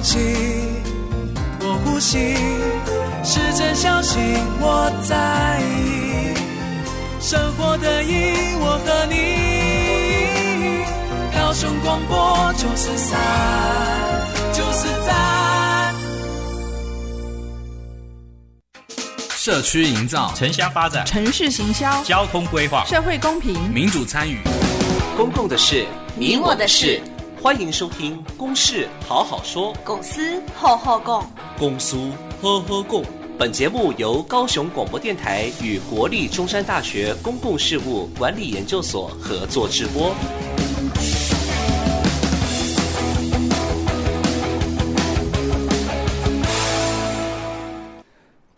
气，我呼吸，是真相信我在意，生活的意义我和你，高雄广播九四三，九四三。社区营造、城乡发展、城市行销、交通规划、社会公平、民主参与、公共的事、你我的事。欢迎收听《公事好好说》，公司好好讲，公司呵呵共。本节目由高雄广播电台与国立中山大学公共事务管理研究所合作直播。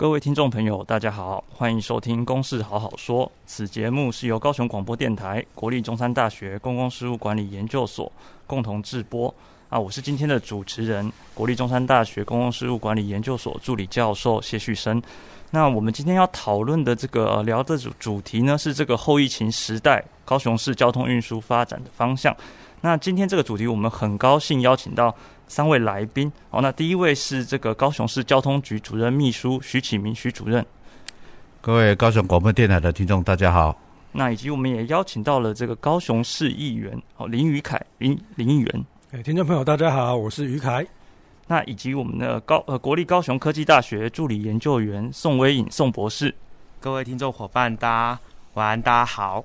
各位听众朋友，大家好，欢迎收听《公事好好说》。此节目是由高雄广播电台、国立中山大学公共事务管理研究所共同制播。啊，我是今天的主持人，国立中山大学公共事务管理研究所助理教授谢旭升。那我们今天要讨论的这个、呃、聊的主主题呢，是这个后疫情时代高雄市交通运输发展的方向。那今天这个主题，我们很高兴邀请到。三位来宾，哦，那第一位是这个高雄市交通局主任秘书徐启明徐主任。各位高雄广播电台的听众，大家好。那以及我们也邀请到了这个高雄市议员哦林宇凯林林议员。哎，听众朋友大家好，我是于凯。那以及我们的高呃国立高雄科技大学助理研究员宋威颖宋博士。各位听众伙伴，大家晚安，大家好。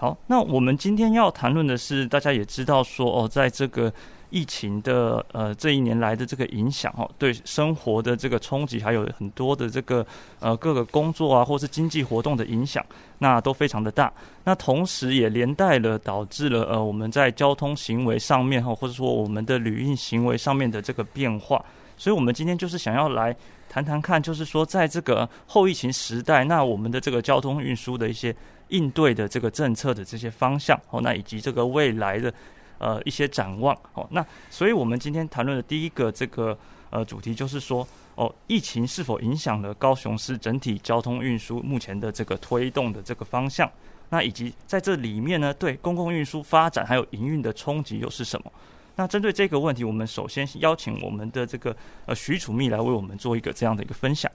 好，那我们今天要谈论的是，大家也知道说哦，在这个。疫情的呃这一年来的这个影响哦，对生活的这个冲击，还有很多的这个呃各个工作啊，或是经济活动的影响，那都非常的大。那同时也连带了导致了呃我们在交通行为上面哈，或者说我们的旅运行为上面的这个变化。所以，我们今天就是想要来谈谈看，就是说在这个后疫情时代，那我们的这个交通运输的一些应对的这个政策的这些方向哦，那以及这个未来的。呃，一些展望哦，那所以我们今天谈论的第一个这个呃主题就是说哦，疫情是否影响了高雄市整体交通运输目前的这个推动的这个方向？那以及在这里面呢，对公共运输发展还有营运的冲击又是什么？那针对这个问题，我们首先邀请我们的这个呃徐处秘来为我们做一个这样的一个分享。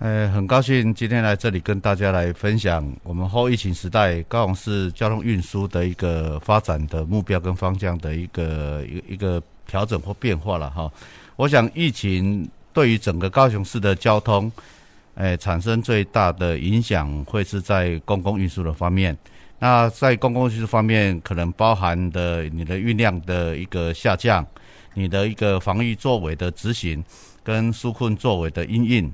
呃，很高兴今天来这里跟大家来分享我们后疫情时代高雄市交通运输的一个发展的目标跟方向的一个一个一个调整或变化了哈。我想疫情对于整个高雄市的交通，哎，产生最大的影响会是在公共运输的方面。那在公共运输方面，可能包含的你的运量的一个下降，你的一个防疫作为的执行，跟纾困作为的因应。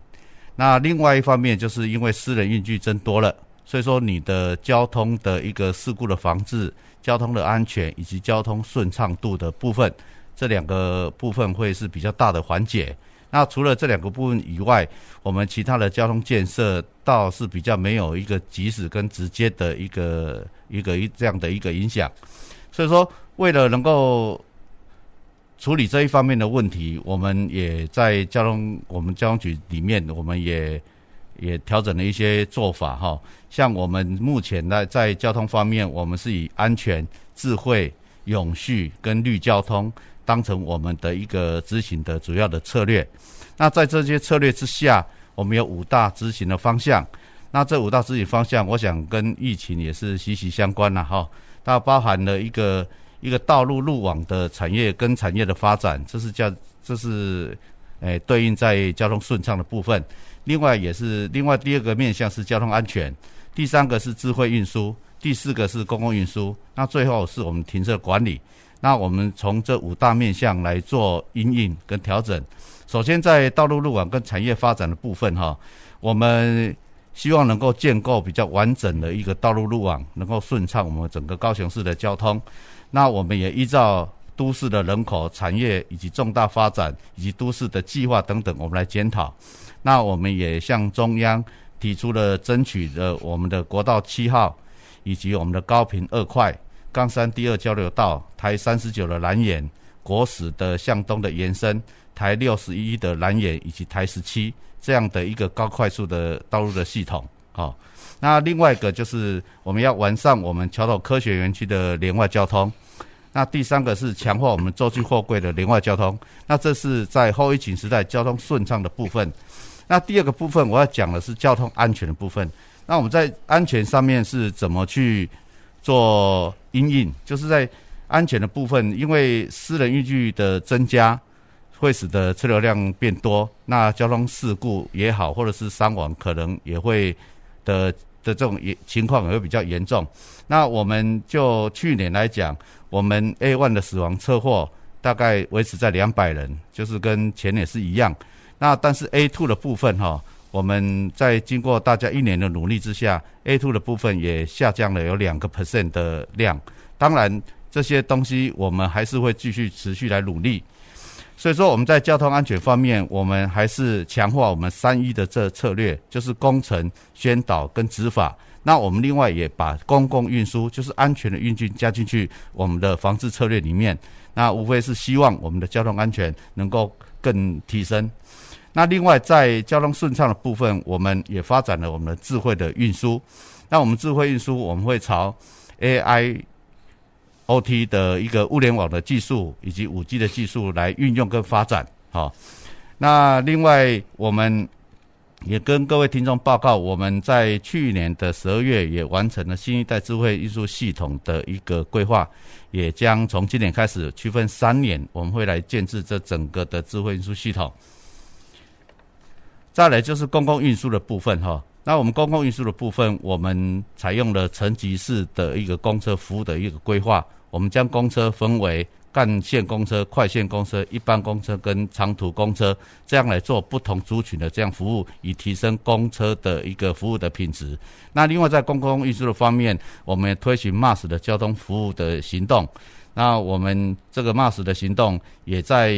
那另外一方面，就是因为私人运具增多了，所以说你的交通的一个事故的防治、交通的安全以及交通顺畅度的部分，这两个部分会是比较大的缓解。那除了这两个部分以外，我们其他的交通建设倒是比较没有一个及时跟直接的一个一个一这样的一个影响。所以说，为了能够处理这一方面的问题，我们也在交通我们交通局里面，我们也也调整了一些做法哈。像我们目前在在交通方面，我们是以安全、智慧、永续跟绿交通当成我们的一个执行的主要的策略。那在这些策略之下，我们有五大执行的方向。那这五大执行方向，我想跟疫情也是息息相关了哈。它包含了一个。一个道路路网的产业跟产业的发展，这是叫这是，诶、对应在交通顺畅的部分。另外也是另外第二个面向是交通安全，第三个是智慧运输，第四个是公共运输，那最后是我们停车管理。那我们从这五大面向来做因应跟调整。首先在道路路网跟产业发展的部分哈，我们希望能够建构比较完整的一个道路路网，能够顺畅我们整个高雄市的交通。那我们也依照都市的人口、产业以及重大发展以及都市的计划等等，我们来检讨。那我们也向中央提出了争取的我们的国道七号，以及我们的高屏二块、冈山第二交流道、台三十九的南延、国十的向东的延伸、台六十一的南延以及台十七这样的一个高快速的道路的系统。好。那另外一个就是我们要完善我们桥头科学园区的联外交通。那第三个是强化我们洲际货柜的联外交通。那这是在后疫情时代交通顺畅的部分。那第二个部分我要讲的是交通安全的部分。那我们在安全上面是怎么去做因应？就是在安全的部分，因为私人运具的增加，会使得车流量变多，那交通事故也好，或者是伤亡，可能也会的的这种严情况也会比较严重。那我们就去年来讲，我们 A one 的死亡车祸大概维持在两百人，就是跟前年是一样。那但是 A two 的部分哈，我们在经过大家一年的努力之下，A two 的部分也下降了有两个 percent 的量。当然这些东西我们还是会继续持续来努力。所以说我们在交通安全方面，我们还是强化我们三一的这策略，就是工程、宣导跟执法。那我们另外也把公共运输，就是安全的运进加进去我们的防治策略里面。那无非是希望我们的交通安全能够更提升。那另外在交通顺畅的部分，我们也发展了我们的智慧的运输。那我们智慧运输，我们会朝 AI。OT 的一个物联网的技术以及五 G 的技术来运用跟发展，好。那另外，我们也跟各位听众报告，我们在去年的十二月也完成了新一代智慧运输系统的一个规划，也将从今年开始区分三年，我们会来建置这整个的智慧运输系统。再来就是公共运输的部分，哈。那我们公共运输的部分，我们采用了层级式的一个公车服务的一个规划。我们将公车分为干线公车、快线公车、一般公车跟长途公车，这样来做不同族群的这样服务，以提升公车的一个服务的品质。那另外在公共运输的方面，我们也推行 MAS 的交通服务的行动。那我们这个 MaaS 的行动也在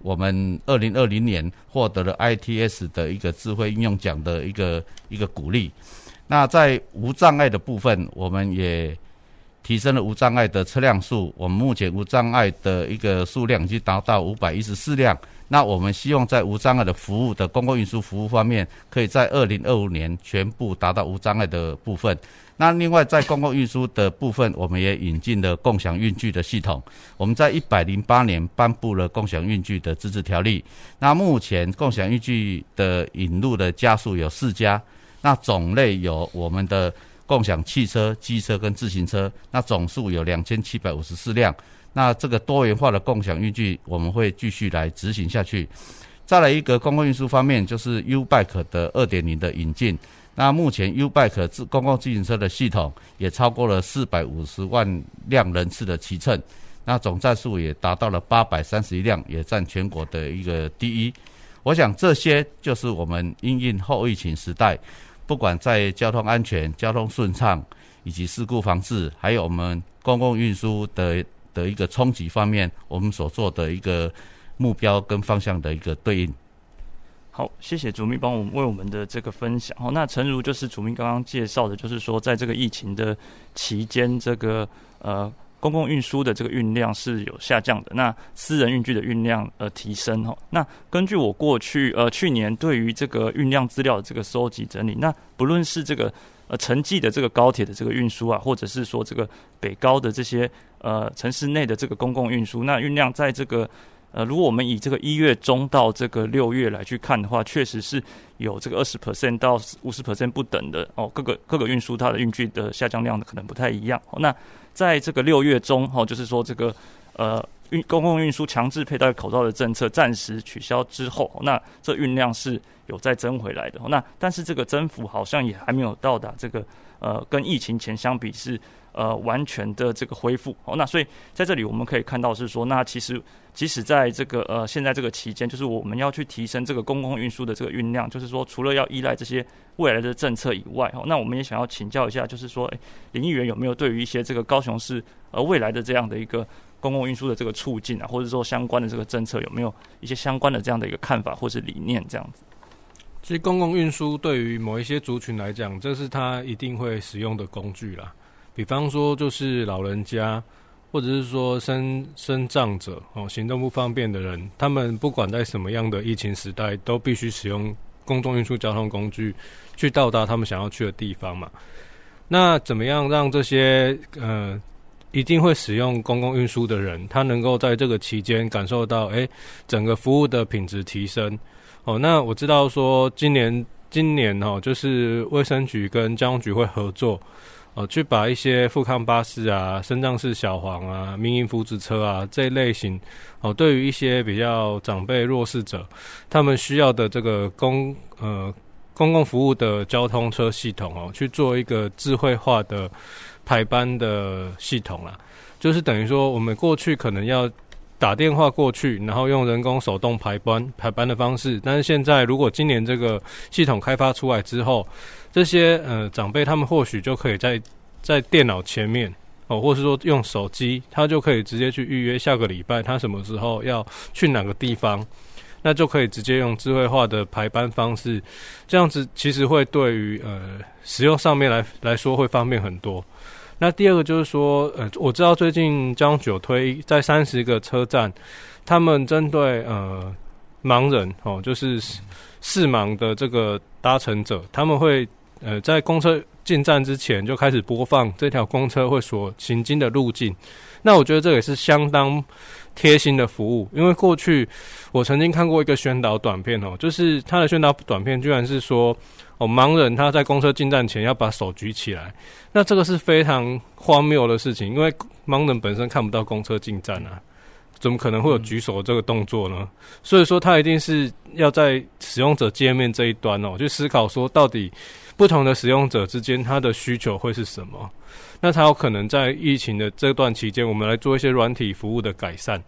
我们二零二零年获得了 ITS 的一个智慧应用奖的一个一个鼓励。那在无障碍的部分，我们也提升了无障碍的车辆数，我们目前无障碍的一个数量已经达到五百一十四辆。那我们希望在无障碍的服务的公共运输服务方面，可以在二零二五年全部达到无障碍的部分。那另外在公共运输的部分，我们也引进了共享运具的系统。我们在一百零八年颁布了共享运具的自治条例。那目前共享运具的引入的家数有四家，那种类有我们的。共享汽车、机车跟自行车，那总数有两千七百五十四辆。那这个多元化的共享运具，我们会继续来执行下去。再来一个公共运输方面，就是 U Bike 的二点零的引进。那目前 U Bike 自公共自行车的系统也超过了四百五十万辆人次的骑乘，那总站数也达到了八百三十一辆，也占全国的一个第一。我想这些就是我们因应后疫情时代。不管在交通安全、交通顺畅以及事故防治，还有我们公共运输的的一个冲击方面，我们所做的一个目标跟方向的一个对应。好，谢谢主秘帮我们为我们的这个分享。好，那诚如就是主秘刚刚介绍的，就是说在这个疫情的期间，这个呃。公共运输的这个运量是有下降的，那私人运具的运量呃提升哈。那根据我过去呃去年对于这个运量资料的这个收集整理，那不论是这个呃城际的这个高铁的这个运输啊，或者是说这个北高的这些呃城市内的这个公共运输，那运量在这个呃如果我们以这个一月中到这个六月来去看的话，确实是有这个二十 percent 到五十 percent 不等的哦。各个各个运输它的运具的下降量的可能不太一样。那在这个六月中，哈，就是说这个呃运公共运输强制佩戴口罩的政策暂时取消之后，那这运量是有再增回来的。那但是这个增幅好像也还没有到达这个呃跟疫情前相比是呃完全的这个恢复。那所以在这里我们可以看到是说，那其实。即使在这个呃现在这个期间，就是我们要去提升这个公共运输的这个运量，就是说除了要依赖这些未来的政策以外，哦，那我们也想要请教一下，就是说，诶，林议员有没有对于一些这个高雄市呃未来的这样的一个公共运输的这个促进啊，或者说相关的这个政策，有没有一些相关的这样的一个看法或是理念这样子？其实公共运输对于某一些族群来讲，这是他一定会使用的工具啦，比方说就是老人家。或者是说身身障者哦，行动不方便的人，他们不管在什么样的疫情时代，都必须使用公众运输交通工具去到达他们想要去的地方嘛。那怎么样让这些呃一定会使用公共运输的人，他能够在这个期间感受到，哎，整个服务的品质提升。哦，那我知道说今年今年哦，就是卫生局跟交通局会合作。哦，去把一些富康巴士啊、身障式小黄啊、民营福祉车啊这一类型，哦，对于一些比较长辈弱势者，他们需要的这个公呃公共服务的交通车系统哦，去做一个智慧化的排班的系统啦，就是等于说我们过去可能要打电话过去，然后用人工手动排班排班的方式，但是现在如果今年这个系统开发出来之后，这些呃长辈他们或许就可以在在电脑前面哦，或是说用手机，他就可以直接去预约下个礼拜他什么时候要去哪个地方，那就可以直接用智慧化的排班方式，这样子其实会对于呃使用上面来来说会方便很多。那第二个就是说，呃，我知道最近交通局推在三十个车站，他们针对呃盲人哦，就是视盲的这个搭乘者，他们会。呃，在公车进站之前就开始播放这条公车会所行经的路径，那我觉得这也是相当贴心的服务。因为过去我曾经看过一个宣导短片哦，就是他的宣导短片居然是说哦，盲人他在公车进站前要把手举起来，那这个是非常荒谬的事情，因为盲人本身看不到公车进站啊，怎么可能会有举手这个动作呢？所以说他一定是要在使用者界面这一端哦，去思考说到底。不同的使用者之间，他的需求会是什么？那他有可能在疫情的这段期间，我们来做一些软体服务的改善。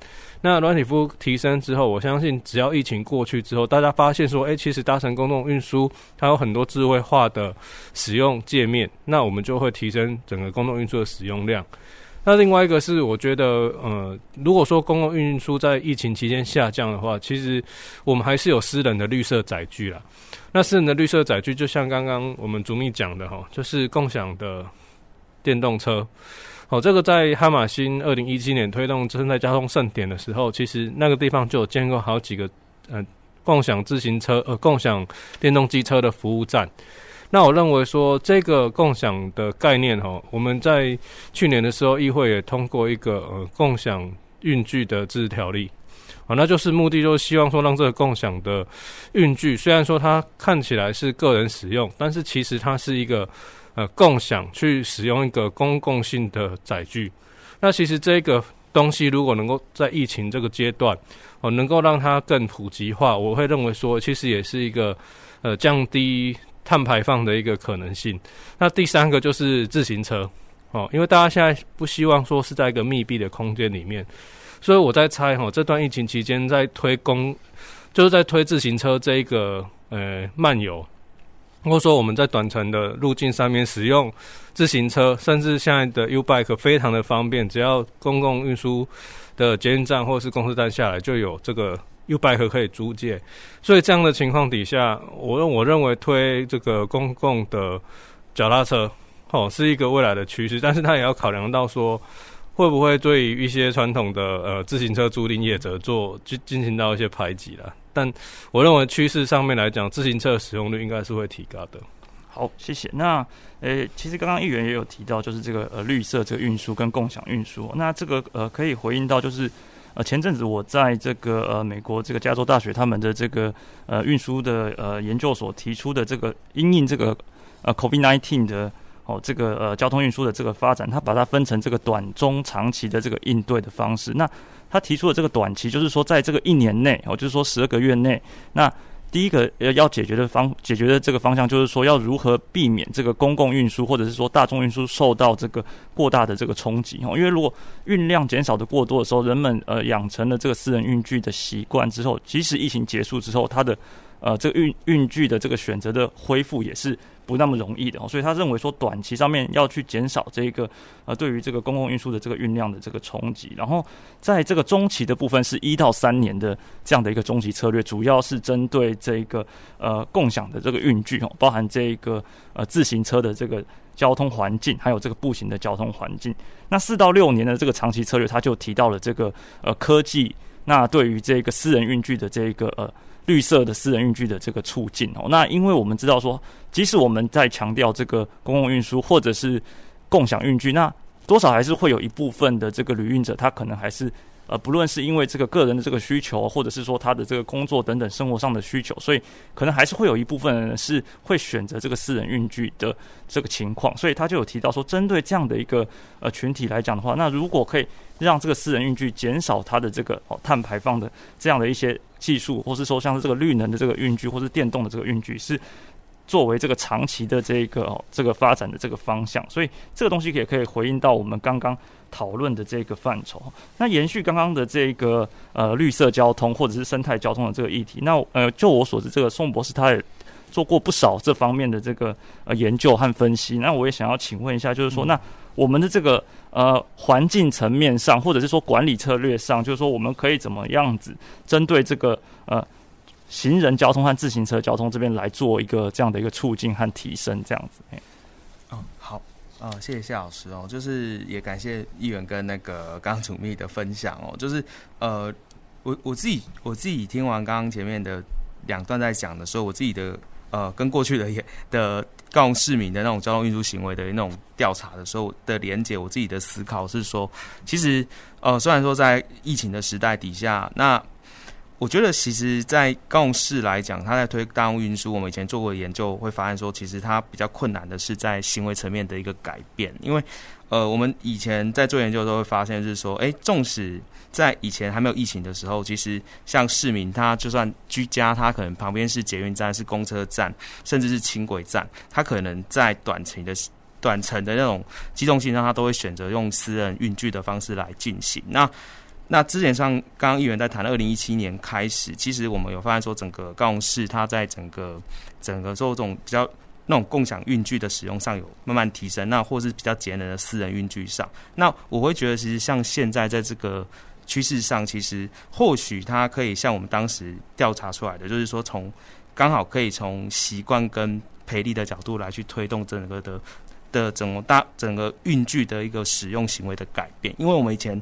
那软体服务提升之后，我相信只要疫情过去之后，大家发现说，哎、其实搭乘公共运输它有很多智慧化的使用界面，那我们就会提升整个公共运输的使用量。那另外一个是，我觉得，呃，如果说公共运输在疫情期间下降的话，其实我们还是有私人的绿色载具啦。那私人的绿色载具，就像刚刚我们主秘讲的哈，就是共享的电动车。哦，这个在哈马星二零一七年推动生态交通盛典的时候，其实那个地方就有建构好几个，呃，共享自行车呃，共享电动机车的服务站。那我认为说，这个共享的概念哈，我们在去年的时候议会也通过一个呃共享运具的自治条例，啊，那就是目的就是希望说，让这个共享的运具虽然说它看起来是个人使用，但是其实它是一个呃共享去使用一个公共性的载具。那其实这个东西如果能够在疫情这个阶段哦，能够让它更普及化，我会认为说，其实也是一个呃降低。碳排放的一个可能性。那第三个就是自行车，哦，因为大家现在不希望说是在一个密闭的空间里面，所以我在猜，哈，这段疫情期间在推公，就是在推自行车这一个呃漫游，或者说我们在短程的路径上面使用自行车，甚至现在的 U Bike 非常的方便，只要公共运输的捷运站或是公车站下来就有这个。U Bike 可以租借，所以这样的情况底下，我认我认为推这个公共的脚踏车，哦，是一个未来的趋势，但是它也要考量到说，会不会对于一些传统的呃自行车租赁业者做进进行到一些排挤了。但我认为趋势上面来讲，自行车的使用率应该是会提高的。好，谢谢。那呃、其实刚刚议员也有提到，就是这个呃绿色这个运输跟共享运输，那这个呃可以回应到就是。呃，前阵子我在这个呃美国这个加州大学他们的这个呃运输的呃研究所提出的这个因应这个呃 COVID-19 的哦这个呃交通运输的这个发展，他把它分成这个短中长期的这个应对的方式。那他提出的这个短期，就是说在这个一年内哦，就是说十二个月内，那。第一个要要解决的方解决的这个方向，就是说要如何避免这个公共运输或者是说大众运输受到这个过大的这个冲击哦。因为如果运量减少的过多的时候，人们呃养成了这个私人运具的习惯之后，即使疫情结束之后，它的呃这个运运具的这个选择的恢复也是。不那么容易的哦，所以他认为说短期上面要去减少这个呃对于这个公共运输的这个运量的这个冲击，然后在这个中期的部分是一到三年的这样的一个中期策略，主要是针对这个呃共享的这个运具哦，包含这个呃自行车的这个交通环境，还有这个步行的交通环境。那四到六年的这个长期策略，他就提到了这个呃科技，那对于这个私人运具的这个呃。绿色的私人运具的这个促进哦，那因为我们知道说，即使我们在强调这个公共运输或者是共享运具，那多少还是会有一部分的这个旅运者，他可能还是。呃，不论是因为这个个人的这个需求，或者是说他的这个工作等等生活上的需求，所以可能还是会有一部分人是会选择这个私人运具的这个情况。所以他就有提到说，针对这样的一个呃群体来讲的话，那如果可以让这个私人运具减少它的这个哦碳排放的这样的一些技术，或是说像是这个绿能的这个运具，或是电动的这个运具是。作为这个长期的这个，这个发展的这个方向，所以这个东西也可以回应到我们刚刚讨论的这个范畴。那延续刚刚的这个呃绿色交通或者是生态交通的这个议题，那呃就我所知，这个宋博士他也做过不少这方面的这个呃研究和分析。那我也想要请问一下，就是说，那我们的这个呃环境层面上，或者是说管理策略上，就是说我们可以怎么样子针对这个呃。行人交通和自行车交通这边来做一个这样的一个促进和提升，这样子。嗯，好，呃，谢谢谢老师哦，就是也感谢议员跟那个刚刚主秘的分享哦，就是呃，我我自己我自己听完刚刚前面的两段在讲的时候，我自己的呃跟过去的也的高雄市民的那种交通运输行为的那种调查的时候的连结，我自己的思考是说，其实呃虽然说在疫情的时代底下，那我觉得，其实，在高雄市来讲，他在推大众运输，我们以前做过的研究，会发现说，其实它比较困难的是在行为层面的一个改变。因为，呃，我们以前在做研究的时候会发现，是说，哎，纵使在以前还没有疫情的时候，其实像市民，他就算居家，他可能旁边是捷运站、是公车站，甚至是轻轨站，他可能在短程的短程的那种机动性上，他都会选择用私人运具的方式来进行。那那之前上刚刚议员在谈，二零一七年开始，其实我们有发现说，整个高雄市它在整个整个做这种比较那种共享运具的使用上有慢慢提升，那或是比较节能的私人运具上，那我会觉得其实像现在在这个趋势上，其实或许它可以像我们当时调查出来的，就是说从刚好可以从习惯跟培力的角度来去推动整个的的整个大整个运具的一个使用行为的改变，因为我们以前。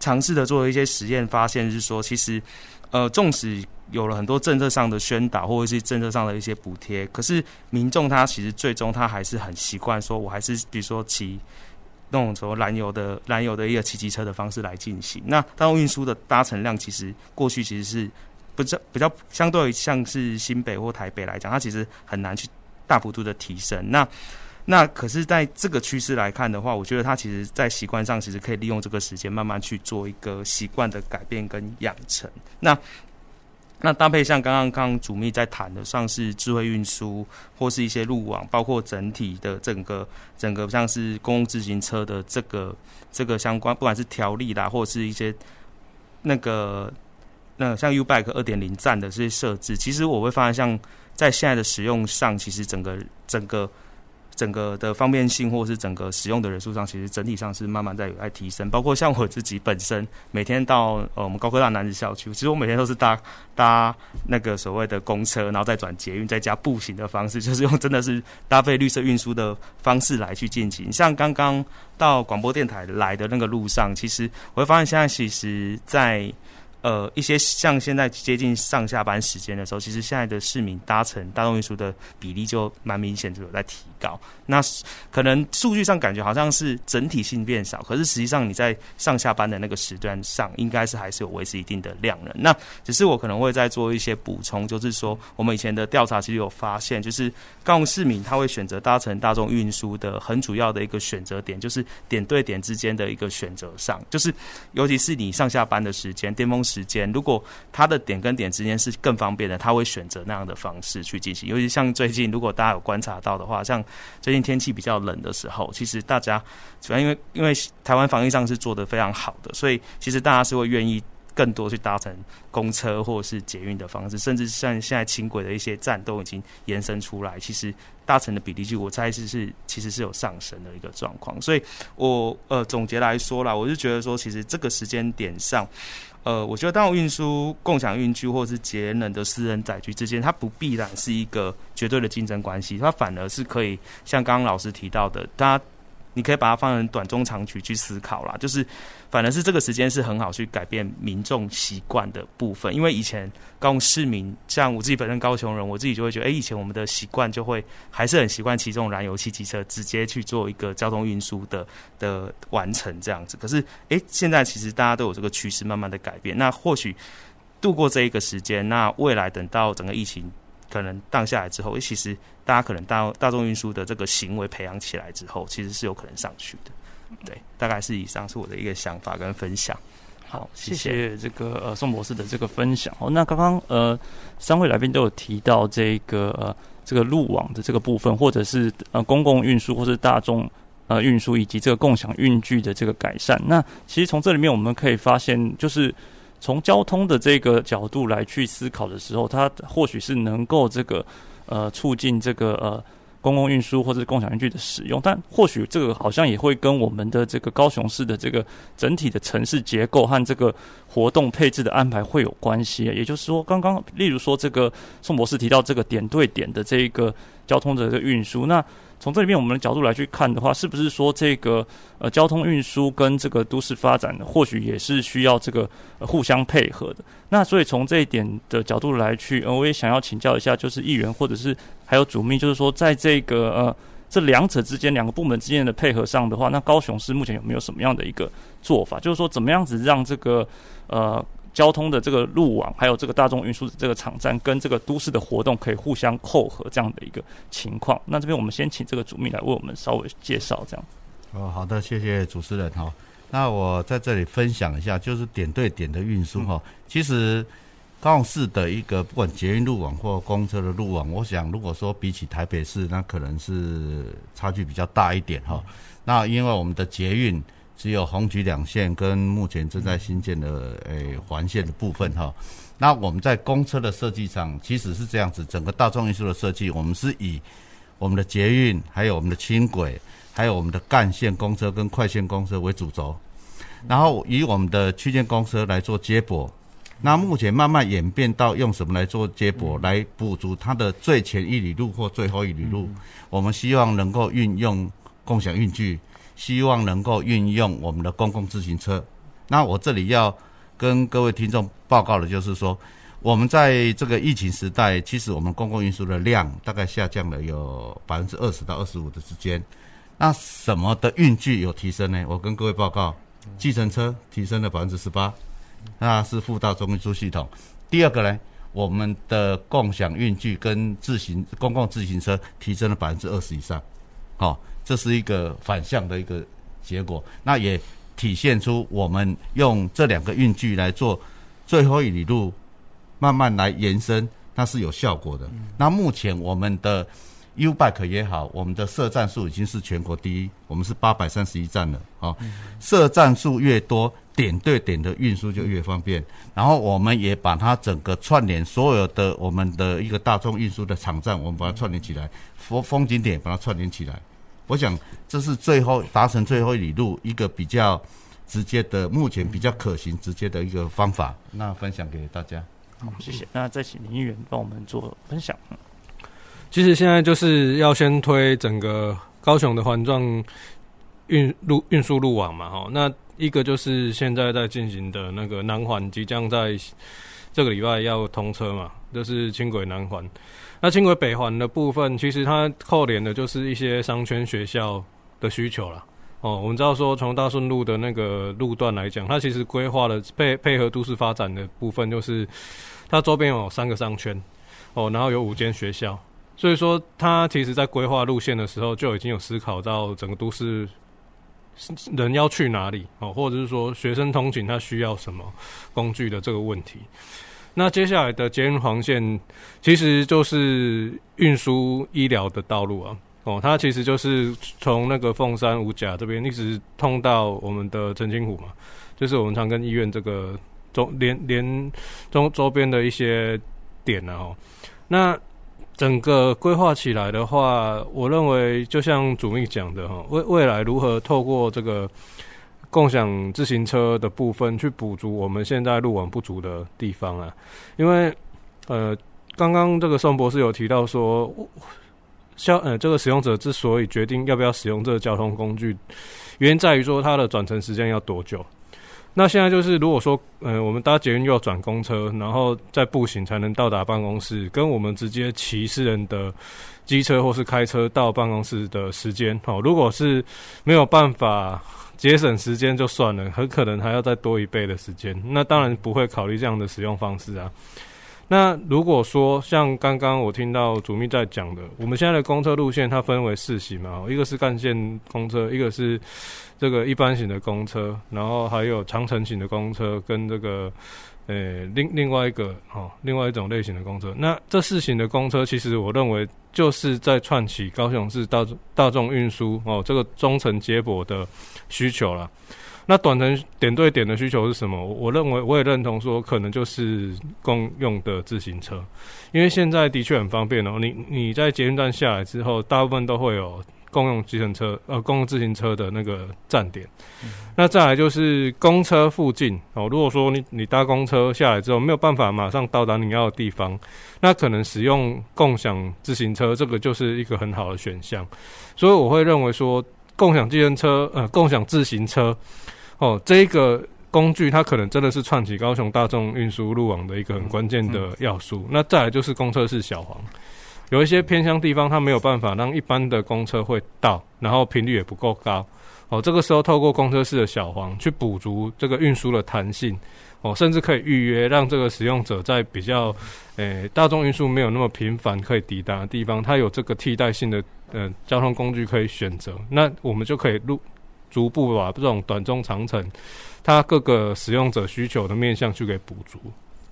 尝试的做一些实验，发现是说，其实，呃，纵使有了很多政策上的宣导，或者是政策上的一些补贴，可是民众他其实最终他还是很习惯说，我还是比如说骑那种什么燃油的燃油的一个骑机车的方式来进行。那大众运输的搭乘量，其实过去其实是不较比较相对于像是新北或台北来讲，它其实很难去大幅度的提升。那那可是，在这个趋势来看的话，我觉得他其实，在习惯上，其实可以利用这个时间，慢慢去做一个习惯的改变跟养成。那那搭配像刚刚刚刚主秘在谈的，像是智慧运输，或是一些路网，包括整体的整个整个像是公共自行车的这个这个相关，不管是条例啦，或是一些那个那像 U-Bike 二点零站的这些设置，其实我会发现，像在现在的使用上，其实整个整个。整个的方便性，或是整个使用的人数上，其实整体上是慢慢在有在提升。包括像我自己本身，每天到呃我们高科大男子校区，其实我每天都是搭搭那个所谓的公车，然后再转捷运，再加步行的方式，就是用真的是搭配绿色运输的方式来去进行。像刚刚到广播电台来的那个路上，其实我会发现现在其实，在呃，一些像现在接近上下班时间的时候，其实现在的市民搭乘大众运输的比例就蛮明显，就有在提高。那可能数据上感觉好像是整体性变少，可是实际上你在上下班的那个时段上，应该是还是有维持一定的量的。那只是我可能会再做一些补充，就是说我们以前的调查其实有发现，就是高雄市民他会选择搭乘大众运输的很主要的一个选择点，就是点对点之间的一个选择上，就是尤其是你上下班的时间，巅峰时。时间，如果他的点跟点之间是更方便的，他会选择那样的方式去进行。尤其像最近，如果大家有观察到的话，像最近天气比较冷的时候，其实大家主要因为因为台湾防疫上是做得非常好的，所以其实大家是会愿意更多去搭乘公车或者是捷运的方式，甚至像现在轻轨的一些站都已经延伸出来，其实搭乘的比例就我猜是是其实是有上升的一个状况。所以我呃总结来说啦，我是觉得说，其实这个时间点上。呃，我觉得大众运输、共享运具或是节能的私人载具之间，它不必然是一个绝对的竞争关系，它反而是可以像刚刚老师提到的，它你可以把它放成短中长曲去思考啦。就是反而是这个时间是很好去改变民众习惯的部分，因为以前高雄市民，像我自己本身高雄人，我自己就会觉得，哎、以前我们的习惯就会还是很习惯骑这种燃油汽机车直接去做一个交通运输的的完成这样子。可是，哎、现在其实大家都有这个趋势慢慢的改变，那或许度过这一个时间，那未来等到整个疫情。可能荡下来之后，其实大家可能大大众运输的这个行为培养起来之后，其实是有可能上去的。对，大概是以上是我的一个想法跟分享。好，谢谢这个呃宋博士的这个分享。哦，那刚刚呃三位来宾都有提到这个呃这个路网的这个部分，或者是呃公共运输或是大众呃运输以及这个共享运具的这个改善。那其实从这里面我们可以发现，就是。从交通的这个角度来去思考的时候，它或许是能够这个呃促进这个呃公共运输或者共享运具的使用，但或许这个好像也会跟我们的这个高雄市的这个整体的城市结构和这个活动配置的安排会有关系。也就是说，刚刚例如说这个宋博士提到这个点对点的这一个交通的这个运输，那。从这里面我们的角度来去看的话，是不是说这个呃交通运输跟这个都市发展，或许也是需要这个、互相配合的？那所以从这一点的角度来去，呃，我也想要请教一下，就是议员或者是还有主秘，就是说在这个呃这两者之间，两个部门之间的配合上的话，那高雄市目前有没有什么样的一个做法？就是说怎么样子让这个呃。交通的这个路网，还有这个大众运输的这个场站，跟这个都市的活动可以互相扣合这样的一个情况。那这边我们先请这个主秘来为我们稍微介绍这样。哦，好的，谢谢主持人哈。那我在这里分享一下，就是点对点的运输哈。其实高雄市的一个不管捷运路网或公车的路网，我想如果说比起台北市，那可能是差距比较大一点哈。那因为我们的捷运。只有红橘两线跟目前正在新建的诶环线的部分哈，那我们在公车的设计上其实是这样子，整个大众运输的设计，我们是以我们的捷运、还有我们的轻轨、还有我们的干线公车跟快线公车为主轴，然后以我们的区间公车来做接驳。那目前慢慢演变到用什么来做接驳，来补足它的最前一里路或最后一里路，我们希望能够运用共享运具。希望能够运用我们的公共自行车。那我这里要跟各位听众报告的就是说，我们在这个疫情时代，其实我们公共运输的量大概下降了有百分之二十到二十五的之间。那什么的运具有提升呢？我跟各位报告，计程车提升了百分之十八，那是副大众运输系统。第二个呢，我们的共享运具跟自行公共自行车提升了百分之二十以上。好。这是一个反向的一个结果，那也体现出我们用这两个运具来做最后一里路，慢慢来延伸，那是有效果的。那目前我们的 U-Bike 也好，我们的设站数已经是全国第一，我们是八百三十一站了。好，设站数越多，点对点的运输就越方便。然后我们也把它整个串联，所有的我们的一个大众运输的场站，我们把它串联起来，风风景点把它串联起来。我想这是最后达成最后一里路一个比较直接的，目前比较可行、直接的一个方法。那分享给大家。好，谢谢。那再请林议员帮我们做分享。其实现在就是要先推整个高雄的环状运路运输路网嘛，哈。那一个就是现在在进行的那个南环，即将在这个礼拜要通车嘛，就是轻轨南环。那轻轨北环的部分，其实它扣连的就是一些商圈学校的需求了。哦，我们知道说，从大顺路的那个路段来讲，它其实规划的配配合都市发展的部分，就是它周边有三个商圈，哦，然后有五间学校，所以说他其实在规划路线的时候，就已经有思考到整个都市人要去哪里，哦，或者是说学生通勤他需要什么工具的这个问题。那接下来的捷运黄线，其实就是运输医疗的道路啊。哦，它其实就是从那个凤山五甲这边一直通到我们的澄清湖嘛，就是我们长庚医院这个周连连周周边的一些点啊。哦，那整个规划起来的话，我认为就像主秘讲的哈，未未来如何透过这个。共享自行车的部分去补足我们现在路网不足的地方啊，因为呃，刚刚这个宋博士有提到说，消呃这个使用者之所以决定要不要使用这个交通工具，原因在于说它的转乘时间要多久。那现在就是如果说呃我们搭捷运又要转公车，然后再步行才能到达办公室，跟我们直接骑私人的机车或是开车到办公室的时间，好，如果是没有办法。节省时间就算了，很可能还要再多一倍的时间。那当然不会考虑这样的使用方式啊。那如果说像刚刚我听到主秘在讲的，我们现在的公车路线它分为四型嘛，一个是干线公车，一个是这个一般型的公车，然后还有长程型的公车跟这个。呃，另另外一个哦，另外一种类型的公车，那这四型的公车，其实我认为就是在串起高雄市大大众运输哦这个中程接驳的需求了。那短程点对点的需求是什么？我认为我也认同说，可能就是公用的自行车，因为现在的确很方便哦。你你在捷运站下来之后，大部分都会有。公用计程车，呃，公用自行车的那个站点。嗯、那再来就是公车附近哦。如果说你你搭公车下来之后没有办法马上到达你要的地方，那可能使用共享自行车，这个就是一个很好的选项。所以我会认为说，共享计程车，呃，共享自行车，哦，这一个工具它可能真的是串起高雄大众运输路网的一个很关键的要素。嗯嗯、那再来就是公车是小黄。有一些偏乡地方，它没有办法让一般的公车会到，然后频率也不够高。哦，这个时候透过公车式的小黄去补足这个运输的弹性，哦，甚至可以预约，让这个使用者在比较，诶、欸、大众运输没有那么频繁可以抵达的地方，它有这个替代性的呃交通工具可以选择。那我们就可以路逐步把这种短中长程，它各个使用者需求的面向去给补足。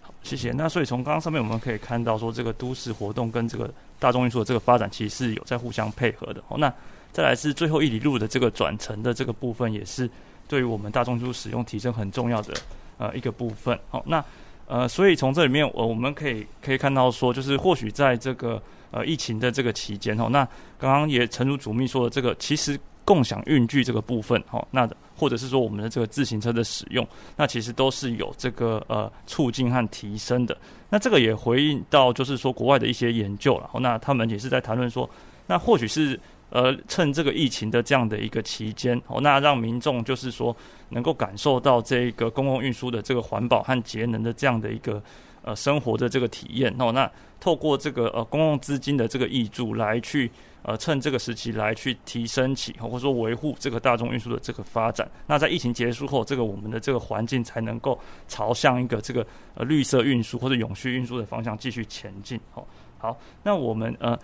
好谢谢。那所以从刚刚上面我们可以看到，说这个都市活动跟这个大众运输的这个发展，其实是有在互相配合的。哦，那再来是最后一里路的这个转乘的这个部分，也是对于我们大众运输使用提升很重要的呃一个部分。好，那呃，所以从这里面，我我们可以可以看到说，就是或许在这个呃疫情的这个期间，哦，那刚刚也诚如主秘说的，这个其实。共享运具这个部分，哈，那或者是说我们的这个自行车的使用，那其实都是有这个呃促进和提升的。那这个也回应到就是说国外的一些研究了，那他们也是在谈论说，那或许是呃趁这个疫情的这样的一个期间，哦，那让民众就是说能够感受到这个公共运输的这个环保和节能的这样的一个呃生活的这个体验，哦，那透过这个呃公共资金的这个益助来去。呃，趁这个时期来去提升起，或者说维护这个大众运输的这个发展。那在疫情结束后，这个我们的这个环境才能够朝向一个这个呃绿色运输或者永续运输的方向继续前进。好，好，那我们呃。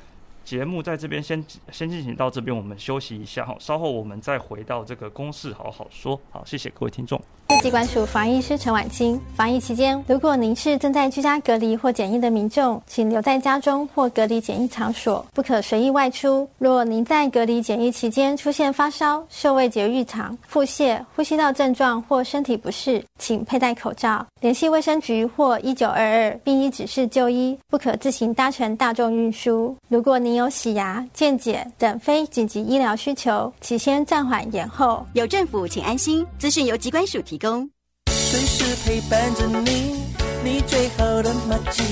节目在这边先先进行到这边，我们休息一下哈，稍后我们再回到这个公事好好说。好，谢谢各位听众。疾管署防疫师陈婉清，防疫期间，如果您是正在居家隔离或检疫的民众，请留在家中或隔离检疫场所，不可随意外出。若您在隔离检疫期间出现发烧、嗅味觉异常、腹泻、呼吸道症状或身体不适，请佩戴口罩，联系卫生局或一九二二，并依指示就医，不可自行搭乘大众运输。如果您 有洗牙、健检等非紧急医疗需求，起先暂缓延后。有政府，请安心。资讯由机关署提供。随时陪伴着你，你最好的马吉，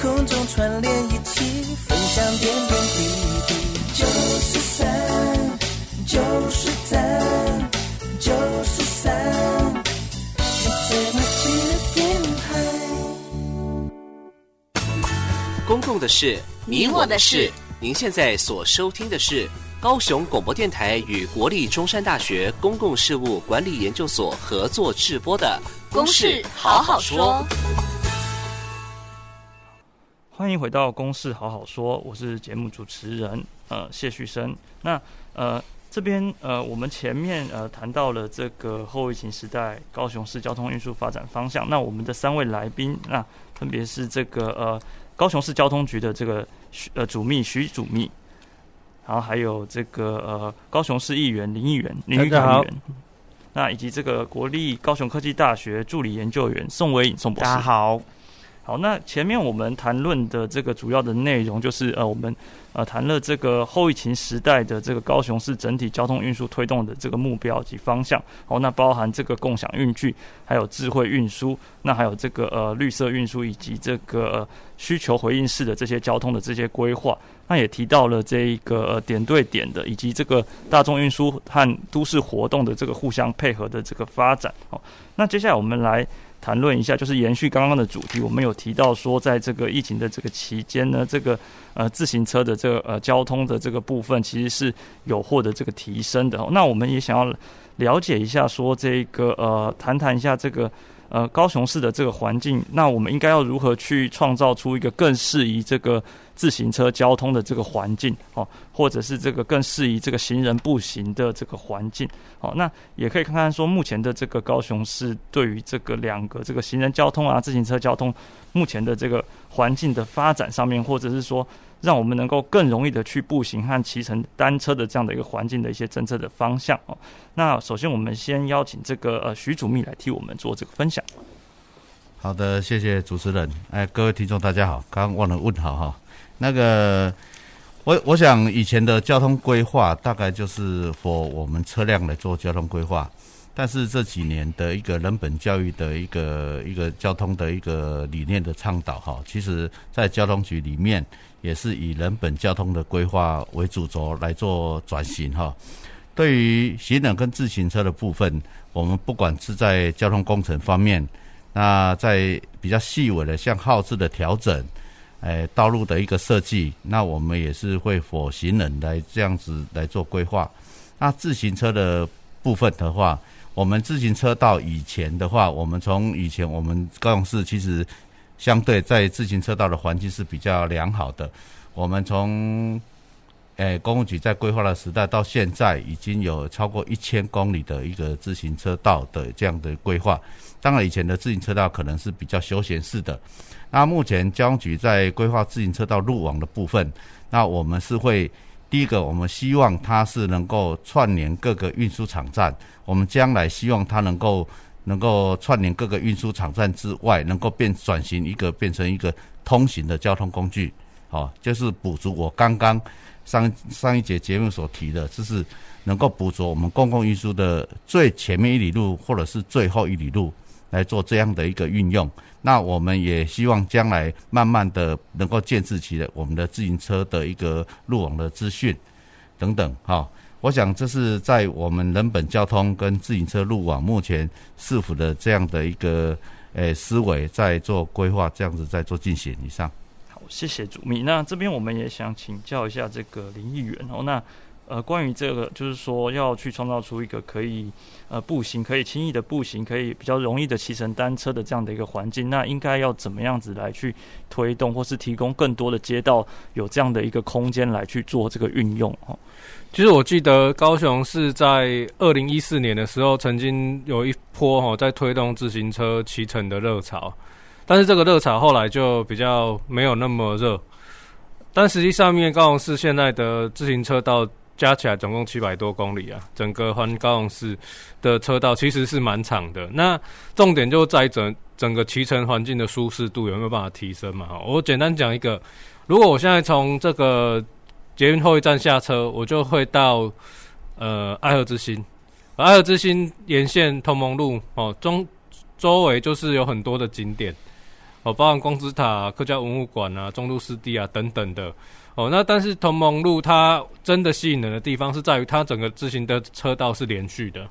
空中串联一起，分享点点滴滴。九十三，九十三，九十三，你最麻吉的电台。公共的事，你我的事。您现在所收听的是高雄广播电台与国立中山大学公共事务管理研究所合作制播的《公事好好说》。欢迎回到《公事好好说》，我是节目主持人呃谢旭升。那呃这边呃我们前面呃谈到了这个后疫情时代高雄市交通运输发展方向。那我们的三位来宾，那分别是这个呃高雄市交通局的这个。呃，主秘徐主秘，然后还有这个呃，高雄市议员林议员林玉凯议员，那以及这个国立高雄科技大学助理研究员宋维颖宋博士。大家好。好，那前面我们谈论的这个主要的内容，就是呃，我们呃谈了这个后疫情时代的这个高雄市整体交通运输推动的这个目标及方向。好，那包含这个共享运具，还有智慧运输，那还有这个呃绿色运输以及这个、需求回应式的这些交通的这些规划。那也提到了这一个呃点对点的，以及这个大众运输和都市活动的这个互相配合的这个发展。好，那接下来我们来。谈论一下，就是延续刚刚的主题，我们有提到说，在这个疫情的这个期间呢，这个呃自行车的这个呃交通的这个部分，其实是有获得这个提升的。那我们也想要了解一下，说这个呃谈谈一下这个。呃，高雄市的这个环境，那我们应该要如何去创造出一个更适宜这个自行车交通的这个环境哦，或者是这个更适宜这个行人步行的这个环境哦？那也可以看看说，目前的这个高雄市对于这个两个这个行人交通啊、自行车交通目前的这个环境的发展上面，或者是说。让我们能够更容易的去步行和骑乘单车的这样的一个环境的一些政策的方向哦。那首先我们先邀请这个呃徐主秘来替我们做这个分享。好的，谢谢主持人。哎，各位听众大家好，刚刚忘了问好哈。那个我我想以前的交通规划大概就是 for 我们车辆来做交通规划，但是这几年的一个人本教育的一个一个交通的一个理念的倡导哈，其实在交通局里面。也是以人本交通的规划为主轴来做转型哈。对于行人跟自行车的部分，我们不管是在交通工程方面，那在比较细微的像号志的调整，诶，道路的一个设计，那我们也是会否行人来这样子来做规划。那自行车的部分的话，我们自行车道以前的话，我们从以前我们高雄市其实。相对在自行车道的环境是比较良好的。我们从诶公务局在规划的时代到现在，已经有超过一千公里的一个自行车道的这样的规划。当然，以前的自行车道可能是比较休闲式的。那目前交通局在规划自行车道路网的部分，那我们是会第一个，我们希望它是能够串联各个运输场站。我们将来希望它能够。能够串联各个运输场站之外，能够变转型一个变成一个通行的交通工具，好，就是补足我刚刚上上一节节目所提的，就是能够补足我们公共运输的最前面一里路或者是最后一里路来做这样的一个运用。那我们也希望将来慢慢的能够建置起来我们的自行车的一个路网的资讯等等，哈。我想这是在我们人本交通跟自行车路网目前市府的这样的一个诶、思维在做规划，这样子在做进行以上。好，谢谢主秘。那这边我们也想请教一下这个林议员哦，那。呃，关于这个，就是说要去创造出一个可以呃步行、可以轻易的步行、可以比较容易的骑乘单车的这样的一个环境，那应该要怎么样子来去推动，或是提供更多的街道有这样的一个空间来去做这个运用哦？其实我记得高雄市在二零一四年的时候，曾经有一波哈在推动自行车骑乘的热潮，但是这个热潮后来就比较没有那么热，但实际上面高雄市现在的自行车道。加起来总共七百多公里啊，整个环高雄市的车道其实是蛮长的。那重点就在整整个骑乘环境的舒适度有没有办法提升嘛？我简单讲一个，如果我现在从这个捷运后一站下车，我就会到呃爱河之心，爱河之心沿线同盟路哦，中周围就是有很多的景点哦，包含光之塔、客家文物馆啊、中路湿地啊等等的。哦，那但是同盟路它真的吸引人的地方是在于它整个自行的车道是连续的。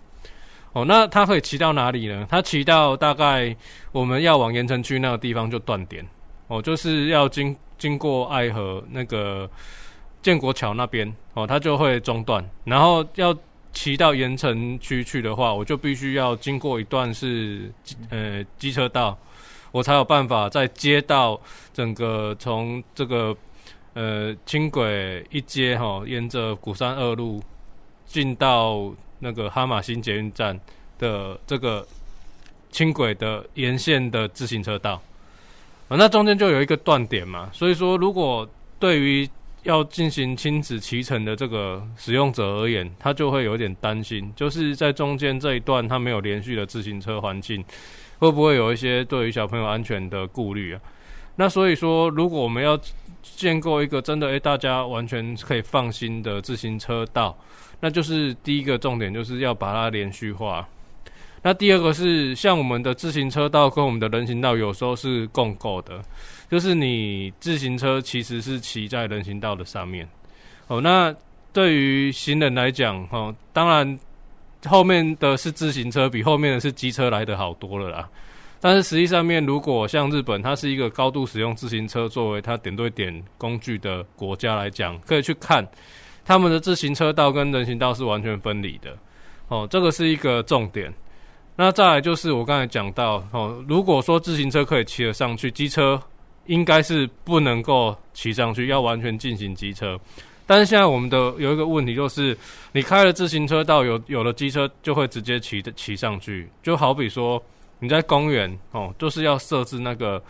哦，那它可以骑到哪里呢？它骑到大概我们要往盐城区那个地方就断点。哦，就是要经经过爱河那个建国桥那边，哦，它就会中断。然后要骑到盐城区去的话，我就必须要经过一段是呃机车道，我才有办法再接到整个从这个。呃，轻轨一街哈，沿着鼓山二路进到那个哈马新捷运站的这个轻轨的沿线的自行车道，啊，那中间就有一个断点嘛，所以说如果对于要进行亲子骑乘的这个使用者而言，他就会有点担心，就是在中间这一段他没有连续的自行车环境，会不会有一些对于小朋友安全的顾虑啊？那所以说，如果我们要建构一个真的诶、大家完全可以放心的自行车道，那就是第一个重点，就是要把它连续化。那第二个是，像我们的自行车道跟我们的人行道有时候是共构的，就是你自行车其实是骑在人行道的上面。哦，那对于行人来讲，哦，当然后面的是自行车，比后面的是机车来的好多了啦。但是实际上面，如果像日本，它是一个高度使用自行车作为它点对点工具的国家来讲，可以去看他们的自行车道跟人行道是完全分离的。哦，这个是一个重点。那再来就是我刚才讲到，哦，如果说自行车可以骑得上去，机车应该是不能够骑上去，要完全进行机车。但是现在我们的有一个问题，就是你开了自行车道，有有了机车就会直接骑骑上去，就好比说你在公园哦，就是要设置那个，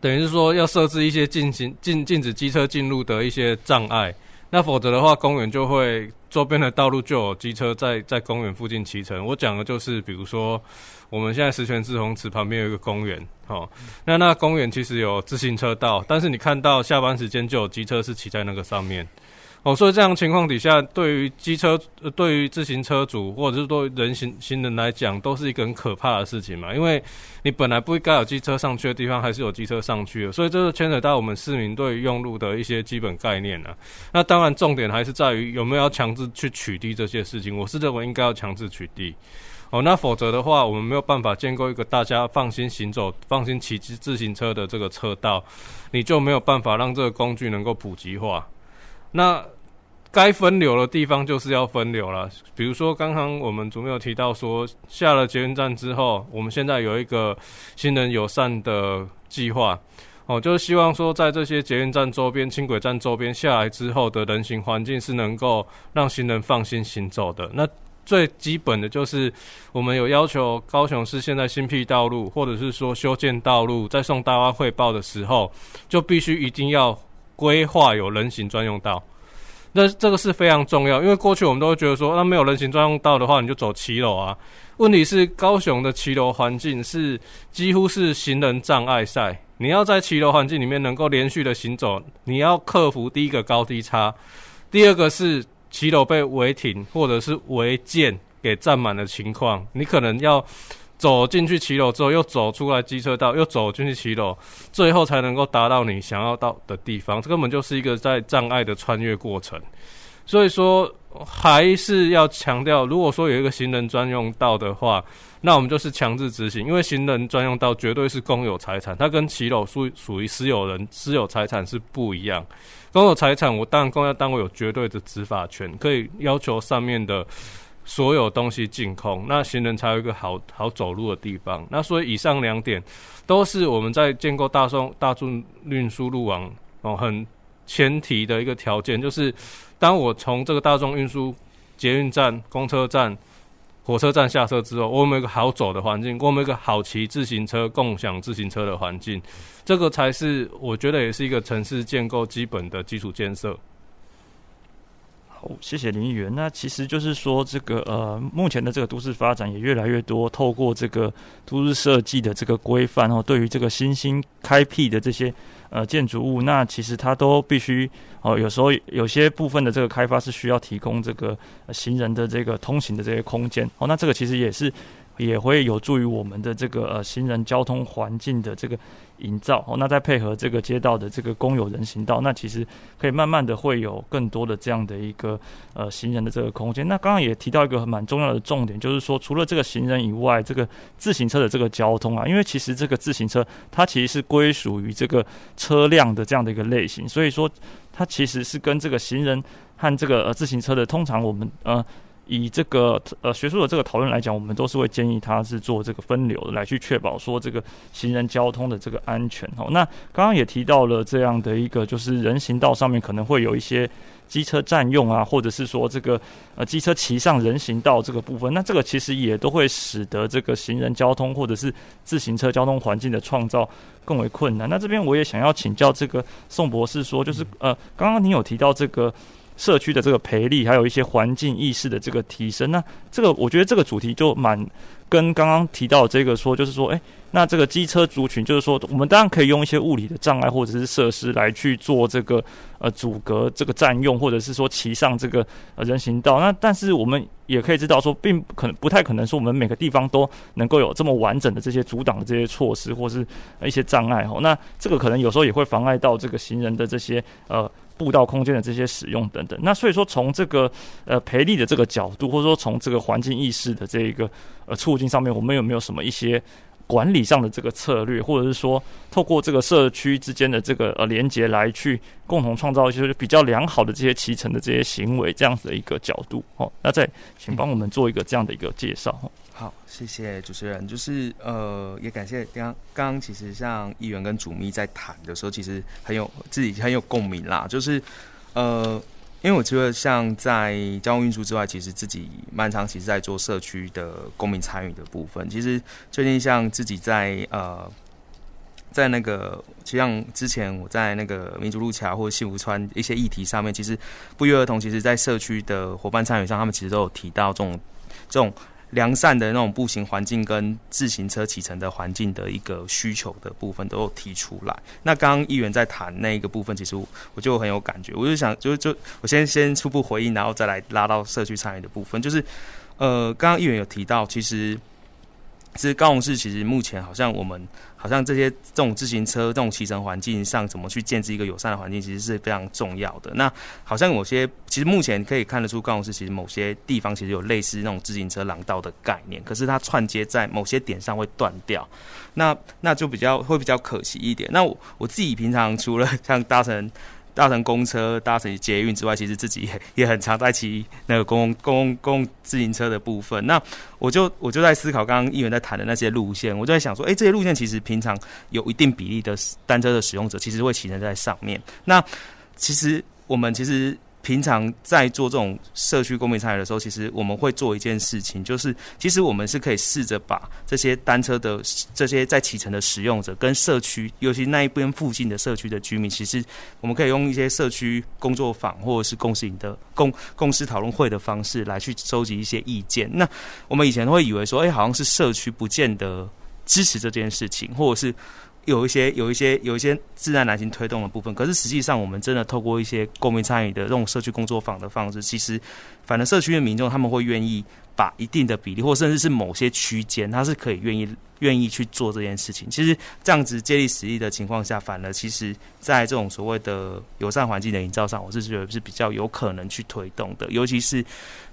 等于是说要设置一些禁行禁禁止机车进入的一些障碍。那否则的话，公园就会周边的道路就有机车在在公园附近骑乘。我讲的就是，比如说我们现在十全滞洪池旁边有一个公园，哦，那那公园其实有自行车道，但是你看到下班时间就有机车是骑在那个上面。哦，所以这样情况底下，对于机车、呃，对于自行车主或者是对人行行人来讲，都是一个很可怕的事情嘛。因为你本来不应该有机车上去的地方，还是有机车上去的，所以这是牵扯到我们市民对于用路的一些基本概念啊。那当然，重点还是在于有没有要强制去取缔这些事情。我是认为应该要强制取缔。哦，那否则的话，我们没有办法建构一个大家放心行走、放心骑自行车的这个车道，你就没有办法让这个工具能够普及化。那该分流的地方就是要分流了。比如说，刚刚我们主没有提到说，下了捷运站之后，我们现在有一个行人友善的计划，哦，就是希望说，在这些捷运站周边、轻轨站周边下来之后的人行环境是能够让行人放心行走的。那最基本的就是，我们有要求高雄市现在新辟道路，或者是说修建道路，在送大发汇报的时候，就必须一定要。规划有人行专用道，这这个是非常重要，因为过去我们都会觉得说，那没有人行专用道的话，你就走骑楼啊。问题是高雄的骑楼环境是几乎是行人障碍赛，你要在骑楼环境里面能够连续的行走，你要克服第一个高低差，第二个是骑楼被违停或者是违建给占满的情况，你可能要。走进去骑楼之后，又走出来机车道，又走进去骑楼，最后才能够达到你想要到的地方。这根本就是一个在障碍的穿越过程。所以说，还是要强调，如果说有一个行人专用道的话，那我们就是强制执行，因为行人专用道绝对是公有财产，它跟骑楼属属于私有人私有财产是不一样。公有财产，我当然公家单位有绝对的执法权，可以要求上面的。所有东西净空，那行人才有一个好好走路的地方。那所以以上两点都是我们在建构大众大众运输路网哦很前提的一个条件，就是当我从这个大众运输捷运站、公车站、火车站下车之后，我们有一个好走的环境，我们有一个好骑自行车、共享自行车的环境，这个才是我觉得也是一个城市建构基本的基础建设。好，谢谢林议员。那其实就是说，这个呃，目前的这个都市发展也越来越多，透过这个都市设计的这个规范哦，对于这个新兴开辟的这些呃建筑物，那其实它都必须哦，有时候有些部分的这个开发是需要提供这个行人的这个通行的这些空间哦，那这个其实也是。也会有助于我们的这个呃行人交通环境的这个营造哦，那再配合这个街道的这个公有人行道，那其实可以慢慢的会有更多的这样的一个呃行人的这个空间。那刚刚也提到一个蛮重要的重点，就是说除了这个行人以外，这个自行车的这个交通啊，因为其实这个自行车它其实是归属于这个车辆的这样的一个类型，所以说它其实是跟这个行人和这个呃自行车的，通常我们呃。以这个呃学术的这个讨论来讲，我们都是会建议他是做这个分流的，来去确保说这个行人交通的这个安全。哦，那刚刚也提到了这样的一个，就是人行道上面可能会有一些机车占用啊，或者是说这个呃机车骑上人行道这个部分，那这个其实也都会使得这个行人交通或者是自行车交通环境的创造更为困难。那这边我也想要请教这个宋博士说，就是呃刚刚你有提到这个。社区的这个培力，还有一些环境意识的这个提升。那这个我觉得这个主题就蛮跟刚刚提到这个说，就是说，诶，那这个机车族群，就是说，我们当然可以用一些物理的障碍或者是设施来去做这个呃阻隔这个占用，或者是说骑上这个呃人行道。那但是我们也可以知道说，并可能不太可能说我们每个地方都能够有这么完整的这些阻挡的这些措施，或是一些障碍哈。那这个可能有时候也会妨碍到这个行人的这些呃。步道空间的这些使用等等，那所以说从这个呃培利的这个角度，或者说从这个环境意识的这一个呃促进上面，我们有没有什么一些管理上的这个策略，或者是说透过这个社区之间的这个呃连接来去共同创造一些比较良好的这些骑乘的这些行为，这样子的一个角度哦？那再请帮我们做一个这样的一个介绍。好，谢谢主持人。就是呃，也感谢刚刚其实像议员跟主秘在谈的时候，其实很有自己很有共鸣啦。就是呃，因为我觉得像在交通运输之外，其实自己漫长其实在做社区的公民参与的部分。其实最近像自己在呃，在那个，其实像之前我在那个民族路桥或者幸福川一些议题上面，其实不约而同，其实在社区的伙伴参与上，他们其实都有提到这种这种。良善的那种步行环境跟自行车启程的环境的一个需求的部分都有提出来。那刚刚议员在谈那一个部分，其实我就很有感觉。我就想，就就我先先初步回应，然后再来拉到社区参与的部分。就是，呃，刚刚议员有提到，其实。其实高雄市其实目前好像我们好像这些这种自行车这种骑乘环境上，怎么去建置一个友善的环境，其实是非常重要的。那好像有些其实目前可以看得出，高雄市其实某些地方其实有类似那种自行车廊道的概念，可是它串接在某些点上会断掉，那那就比较会比较可惜一点。那我我自己平常除了像搭乘。搭乘公车、搭乘捷运之外，其实自己也 也很常在骑那个公共、公共、公共自行车的部分。那我就我就在思考，刚刚议员在谈的那些路线，我就在想说，诶，这些路线其实平常有一定比例的单车的使用者，其实会骑乘在上面。那其实我们其实。平常在做这种社区公民参与的时候，其实我们会做一件事情，就是其实我们是可以试着把这些单车的这些在启程的使用者跟社区，尤其那一边附近的社区的居民，其实我们可以用一些社区工作坊或者是共识营的共共识讨论会的方式来去收集一些意见。那我们以前会以为说，哎，好像是社区不见得支持这件事情，或者是。有一些有一些有一些自然男性推动的部分，可是实际上我们真的透过一些公民参与的这种社区工作坊的方式，其实反正社区的民众他们会愿意把一定的比例，或甚至是某些区间，他是可以愿意。愿意去做这件事情，其实这样子借力使力的情况下，反而其实在这种所谓的友善环境的营造上，我是觉得是比较有可能去推动的。尤其是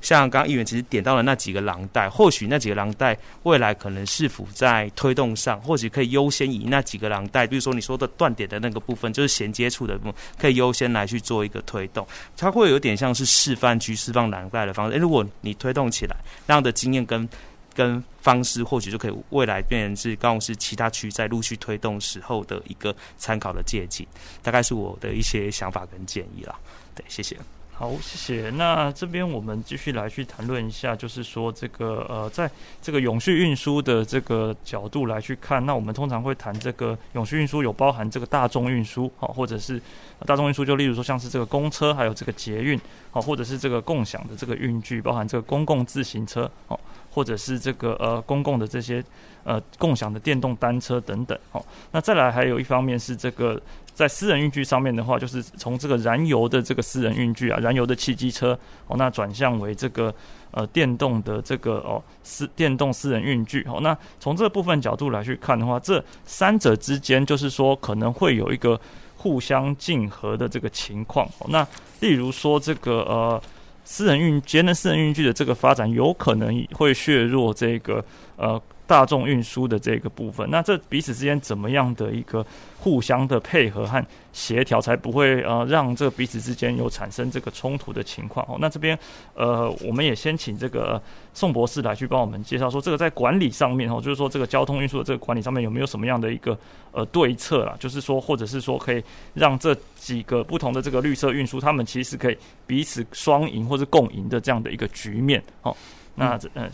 像刚刚议员其实点到了那几个廊带，或许那几个廊带未来可能是否在推动上，或许可以优先以那几个廊带，比如说你说的断点的那个部分，就是衔接处的部分，可以优先来去做一个推动。它会有点像是示范区、释放廊带的方式。如果你推动起来，那样的经验跟。跟方式或许就可以未来变成是高雄市其他区在陆续推动时候的一个参考的借鉴，大概是我的一些想法跟建议啦。对，谢谢。好，谢谢。那这边我们继续来去谈论一下，就是说这个呃，在这个永续运输的这个角度来去看，那我们通常会谈这个永续运输有包含这个大众运输，好，或者是大众运输，就例如说像是这个公车，还有这个捷运，好，或者是这个共享的这个运具，包含这个公共自行车，好。或者是这个呃公共的这些呃共享的电动单车等等，哦，那再来还有一方面是这个在私人运具上面的话，就是从这个燃油的这个私人运具啊，燃油的汽机车哦，那转向为这个呃电动的这个哦私电动私人运具，哦，那从这部分角度来去看的话，这三者之间就是说可能会有一个互相竞合的这个情况，哦，那例如说这个呃。私人运节能私人运具的这个发展，有可能会削弱这个呃。大众运输的这个部分，那这彼此之间怎么样的一个互相的配合和协调，才不会呃让这彼此之间有产生这个冲突的情况哦？那这边呃，我们也先请这个宋博士来去帮我们介绍，说这个在管理上面哦，就是说这个交通运输的这个管理上面有没有什么样的一个呃对策啦？就是说，或者是说可以让这几个不同的这个绿色运输，他们其实可以彼此双赢或者共赢的这样的一个局面哦？那这呃。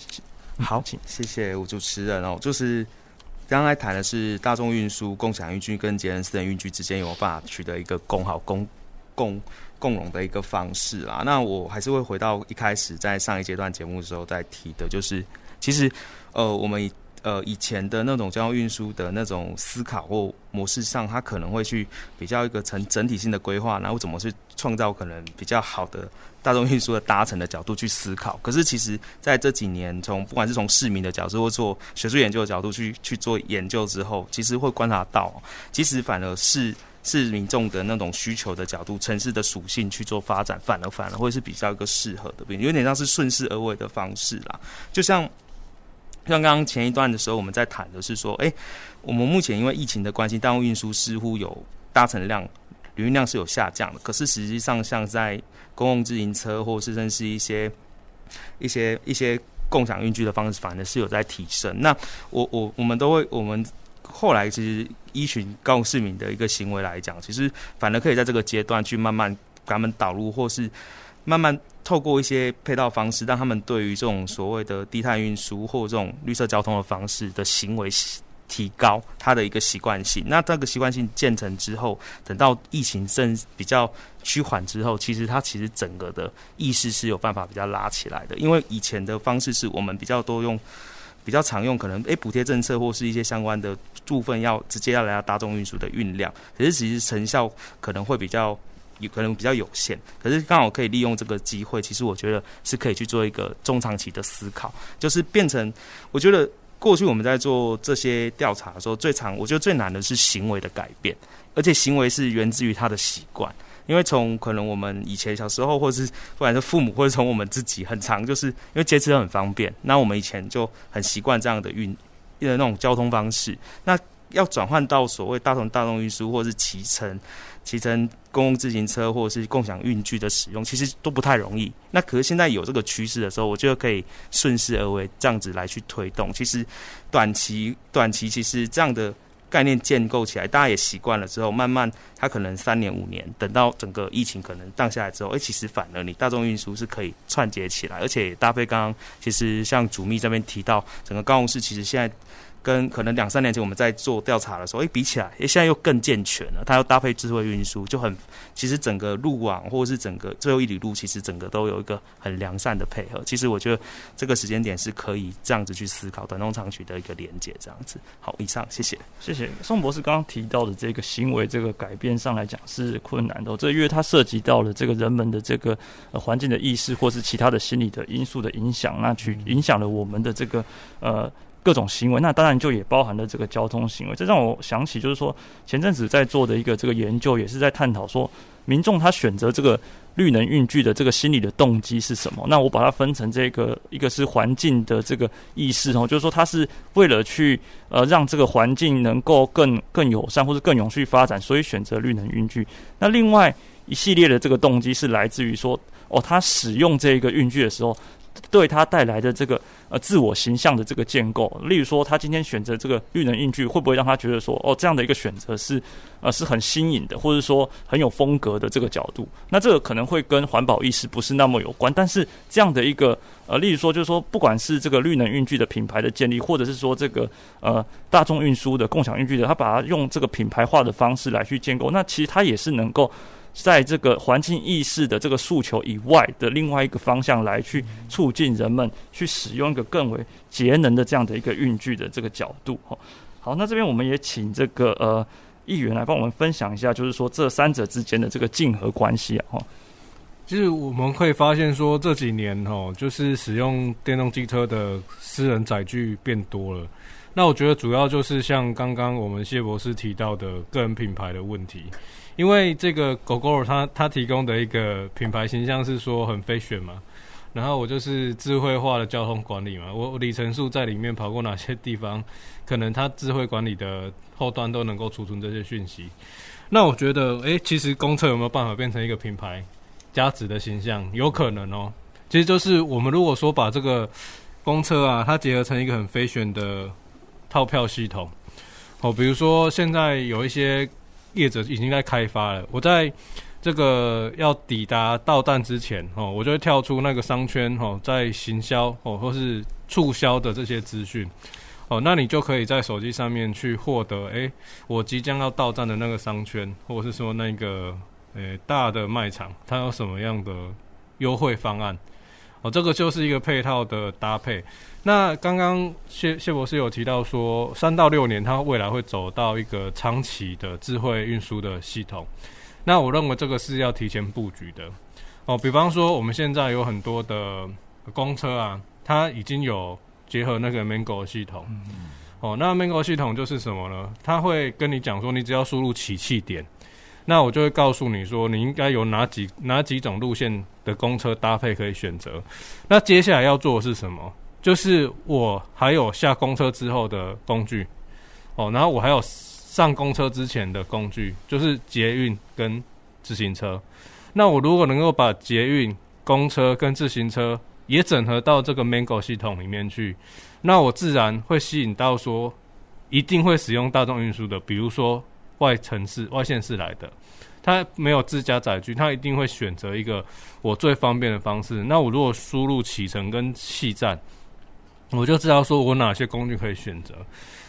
好，请谢谢吴主持人哦。就是刚才谈的是大众运输、共享运具跟节能私人运具之间有办法取得一个共好共共共荣的一个方式啦。那我还是会回到一开始在上一阶段节目的时候在提的，就是其实呃我们。呃，以前的那种交通运输的那种思考或模式上，它可能会去比较一个成整体性的规划，然后怎么去创造可能比较好的大众运输的搭乘的角度去思考。可是，其实在这几年，从不管是从市民的角度或做学术研究的角度去去做研究之后，其实会观察到，其实反而是是民众的那种需求的角度、城市的属性去做发展，反而反而会是比较一个适合的，有点像是顺势而为的方式啦，就像。像刚刚前一段的时候，我们在谈的是说，哎、我们目前因为疫情的关系，大众运输似乎有搭乘量、旅运量是有下降的。可是实际上，像在公共自行车，或是甚至一些一些一些共享运具的方式，反而是有在提升。那我我我们都会，我们后来其实依循高市民的一个行为来讲，其实反而可以在这个阶段去慢慢给他们导入，或是慢慢。透过一些配套方式，让他们对于这种所谓的低碳运输或这种绿色交通的方式的行为提高他的一个习惯性。那这个习惯性建成之后，等到疫情正比较趋缓之后，其实它其实整个的意识是有办法比较拉起来的。因为以前的方式是我们比较多用，比较常用可能诶补贴政策或是一些相关的部分要直接要来到大众运输的运量，可是其实成效可能会比较。有可能比较有限，可是刚好可以利用这个机会，其实我觉得是可以去做一个中长期的思考，就是变成我觉得过去我们在做这些调查的时候，最常我觉得最难的是行为的改变，而且行为是源自于他的习惯，因为从可能我们以前小时候，或是不管是父母，或者从我们自己很常，就是因为接车很方便，那我们以前就很习惯这样的运的那种交通方式，那要转换到所谓大众大众运输或是骑乘。骑乘公共自行车或者是共享运具的使用，其实都不太容易。那可是现在有这个趋势的时候，我觉得可以顺势而为，这样子来去推动。其实短期短期其实这样的概念建构起来，大家也习惯了之后，慢慢它可能三年五年，等到整个疫情可能降下来之后，哎，其实反而你大众运输是可以串接起来，而且搭配刚刚其实像主秘这边提到，整个高雄市其实现在。跟可能两三年前我们在做调查的时候，诶、比起来，诶、现在又更健全了。它要搭配智慧运输，就很，其实整个路网或者是整个最后一里路，其实整个都有一个很良善的配合。其实我觉得这个时间点是可以这样子去思考短中长期的一个连接，这样子。好，以上，谢谢，谢谢宋博士刚刚提到的这个行为这个改变上来讲是困难的，这因为它涉及到了这个人们的这个呃环境的意识，或是其他的心理的因素的影响，那去影响了我们的这个呃。各种行为，那当然就也包含了这个交通行为。这让我想起，就是说前阵子在做的一个这个研究，也是在探讨说，民众他选择这个绿能运具的这个心理的动机是什么？那我把它分成这个，一个是环境的这个意识哦，就是说他是为了去呃让这个环境能够更更友善或者更永续发展，所以选择绿能运具。那另外一系列的这个动机是来自于说，哦，他使用这个运具的时候。对他带来的这个呃自我形象的这个建构，例如说他今天选择这个绿能运具，会不会让他觉得说哦这样的一个选择是呃是很新颖的，或者说很有风格的这个角度？那这个可能会跟环保意识不是那么有关，但是这样的一个呃例如说就是说不管是这个绿能运具的品牌的建立，或者是说这个呃大众运输的共享运具的，他把它用这个品牌化的方式来去建构，那其实它也是能够。在这个环境意识的这个诉求以外的另外一个方向来去促进人们去使用一个更为节能的这样的一个运具的这个角度哈。好，那这边我们也请这个呃议员来帮我们分享一下，就是说这三者之间的这个竞合关系啊哈。其实我们会发现说这几年哈，就是使用电动机车的私人载具变多了。那我觉得主要就是像刚刚我们谢博士提到的个人品牌的问题。因为这个 Gogoro 它它提供的一个品牌形象是说很 fashion 嘛，然后我就是智慧化的交通管理嘛，我里程数在里面跑过哪些地方，可能它智慧管理的后端都能够储存这些讯息。那我觉得，诶，其实公车有没有办法变成一个品牌价值的形象？有可能哦。其实就是我们如果说把这个公车啊，它结合成一个很 fashion 的套票系统，哦，比如说现在有一些。业者已经在开发了。我在这个要抵达到站之前，哦，我就会跳出那个商圈，哦，在行销哦或是促销的这些资讯，哦，那你就可以在手机上面去获得，诶，我即将要到站的那个商圈，或者是说那个呃大的卖场，它有什么样的优惠方案？哦，这个就是一个配套的搭配。那刚刚谢谢博士有提到说，三到六年，它未来会走到一个长期的智慧运输的系统。那我认为这个是要提前布局的。哦，比方说我们现在有很多的公车啊，它已经有结合那个 Mango 系统。哦，那 Mango 系统就是什么呢？它会跟你讲说，你只要输入起訖点。那我就会告诉你说，你应该有哪几哪几种路线的公车搭配可以选择。那接下来要做的是什么？就是我还有下公车之后的工具，哦，然后我还有上公车之前的工具，就是捷运跟自行车。那我如果能够把捷运、公车跟自行车也整合到这个 Mango 系统里面去，那我自然会吸引到说一定会使用大众运输的，比如说。外城市、外县市来的，他没有自家载具，他一定会选择一个我最方便的方式。那我如果输入启程跟气站，我就知道说我哪些工具可以选择。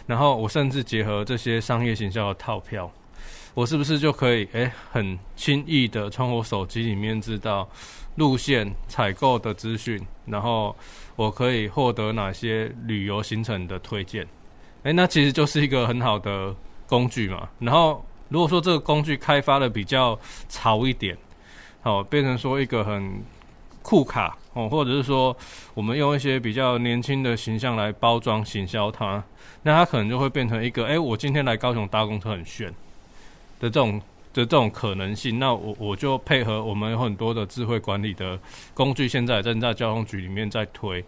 然后我甚至结合这些商业行销的套票，我是不是就可以诶、很轻易的从我手机里面知道路线采购的资讯，然后我可以获得哪些旅游行程的推荐？诶、那其实就是一个很好的。工具嘛，然后如果说这个工具开发的比较潮一点，哦，变成说一个很酷卡哦，或者是说我们用一些比较年轻的形象来包装行销它，那它可能就会变成一个，哎，我今天来高雄搭公车很炫的这种的这种可能性。那我我就配合我们有很多的智慧管理的工具，现在正在交通局里面在推，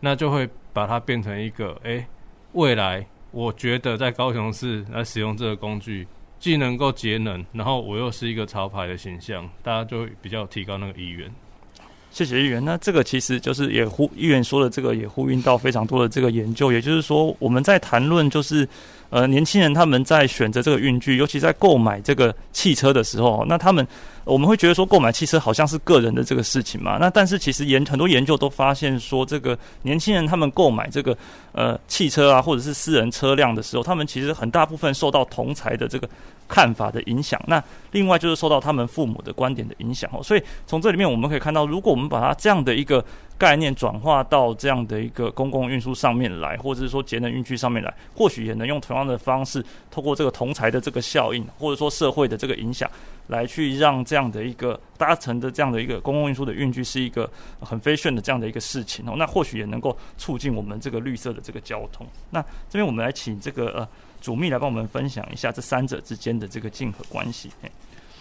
那就会把它变成一个，哎，未来。我觉得在高雄市来使用这个工具，既能够节能，然后我又是一个潮牌的形象，大家就会比较提高那个意愿。谢谢议员。那这个其实就是也呼议员说的这个也呼应到非常多的这个研究，也就是说我们在谈论就是呃年轻人他们在选择这个运具，尤其在购买这个汽车的时候，那他们。我们会觉得说购买汽车好像是个人的这个事情嘛，那但是其实研很多研究都发现说，这个年轻人他们购买这个呃汽车啊或者是私人车辆的时候，他们其实很大部分受到同财的这个看法的影响，那另外就是受到他们父母的观点的影响哦，所以从这里面我们可以看到，如果我们把它这样的一个。概念转化到这样的一个公共运输上面来，或者是说节能运具上面来，或许也能用同样的方式，透过这个同侪的这个效应，或者说社会的这个影响，来去让这样的一个搭乘的这样的一个公共运输的运具是一个很 fashion 的这样的一个事情哦。那或许也能够促进我们这个绿色的这个交通。那这边我们来请这个呃主秘来帮我们分享一下这三者之间的这个竞合关系。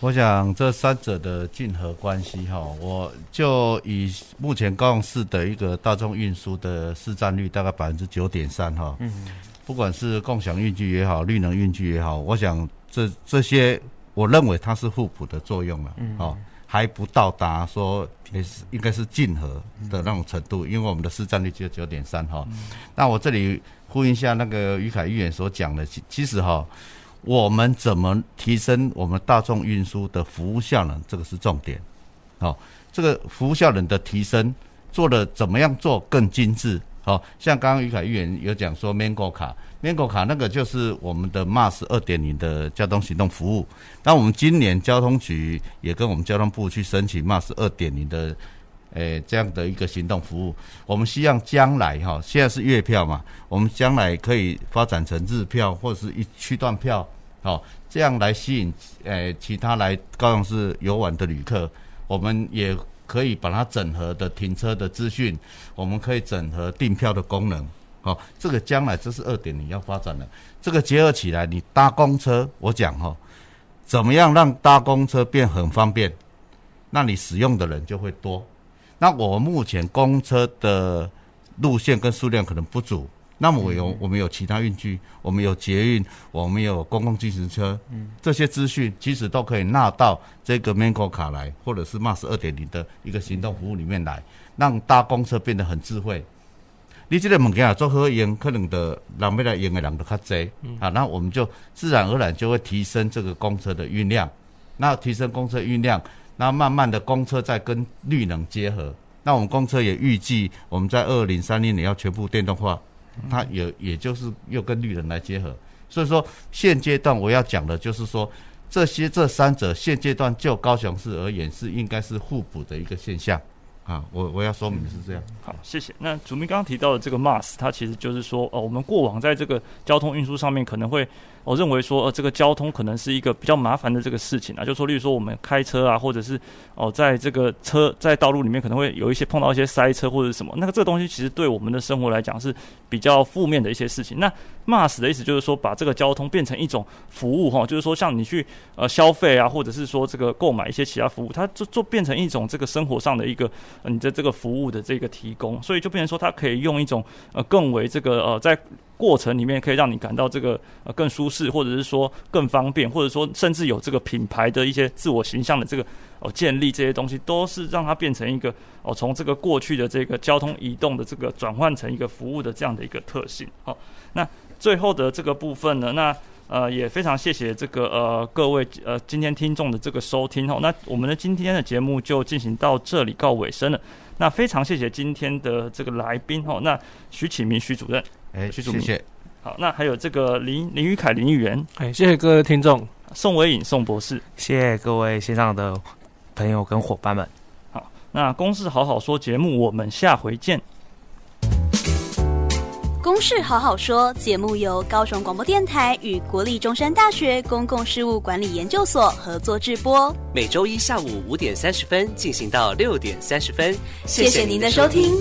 我想这三者的竞合关系哈，我就以目前高雄市的一个大众运输的市占率大概百分之九点三哈，嗯，不管是共享运具也好，绿能运具也好，我想这这些我认为它是互补的作用了，嗯，哦，还不到达说也是应该是竞合的那种程度，因为我们的市占率只有九点三哈，那我这里呼应一下那个于凯议员所讲的，其其实哈。我们怎么提升我们大众运输的服务效能？这个是重点。好，这个服务效能的提升，做的怎么样做更精致？好，像刚刚于凯议员有讲说，Mango 卡，Mango 卡那个就是我们的 MaaS 二点零的交通行动服务。那我们今年交通局也跟我们交通部去申请 MaaS 二点零的，诶这样的一个行动服务。我们希望将来哈，现在是月票嘛，我们将来可以发展成日票或者是一区段票。好，这样来吸引诶其他来高雄市游玩的旅客，我们也可以把它整合的停车的资讯，我们可以整合订票的功能。好，这个将来这是二点零要发展的，这个结合起来，你搭公车，我讲哈，怎么样让搭公车变很方便，那你使用的人就会多。那我目前公车的路线跟数量可能不足。那么我有我们有其他运具，我们有捷运，我们有公共计程车，嗯，这些资讯其实都可以纳到这个 Mango 卡来，或者是 MaaS 二点零的一个行动服务里面来，让搭公车变得很智慧。你这个物件做好用，可能的人要来用的人都较多，啊，那我们就自然而然就会提升这个公车的运量。那提升公车运量，那慢慢的公车再跟绿能结合，那我们公车也预计我们在二零三零年要全部电动化。它也也就是又跟绿能来结合，所以说现阶段我要讲的就是说，这些这三者现阶段就高雄市而言是应该是互补的一个现象。啊，我我要说明是这样。好，谢谢。那主明刚刚提到的这个 MaaS，它其实就是说，哦，我们过往在这个交通运输上面可能会。我认为说，呃，这个交通可能是一个比较麻烦的这个事情啊，就说，例如说我们开车啊，或者是哦，在这个车在道路里面可能会有一些碰到一些塞车或者是什么，那个这个东西其实对我们的生活来讲是比较负面的一些事情。那 MaaS 的意思就是说，把这个交通变成一种服务哈，就是说像你去呃消费啊，或者是说这个购买一些其他服务，它就就变成一种这个生活上的一个你的这个服务的这个提供，所以就变成说它可以用一种呃更为这个呃在。过程里面可以让你感到这个呃更舒适，或者是说更方便，或者说甚至有这个品牌的一些自我形象的这个哦建立，这些东西都是让它变成一个哦从这个过去的这个交通移动的这个转换成一个服务的这样的一个特性。好，那最后的这个部分呢，那呃也非常谢谢这个呃各位呃今天听众的这个收听哦。那我们的今天的节目就进行到这里告尾声了。那非常谢谢今天的这个来宾哦。那徐启明徐主任。哎，谢谢。好，那还有这个林林宇凯林议员，哎，谢谢各位听众。宋维颖宋博士，谢谢各位线上的朋友跟伙伴们。好，那公事好好说节目，我们下回见。公事好好说节目由高雄广播电台与国立中山大学公共事务管理研究所合作制播，每周一下午五点三十分进行到六点三十分。谢谢您的收听。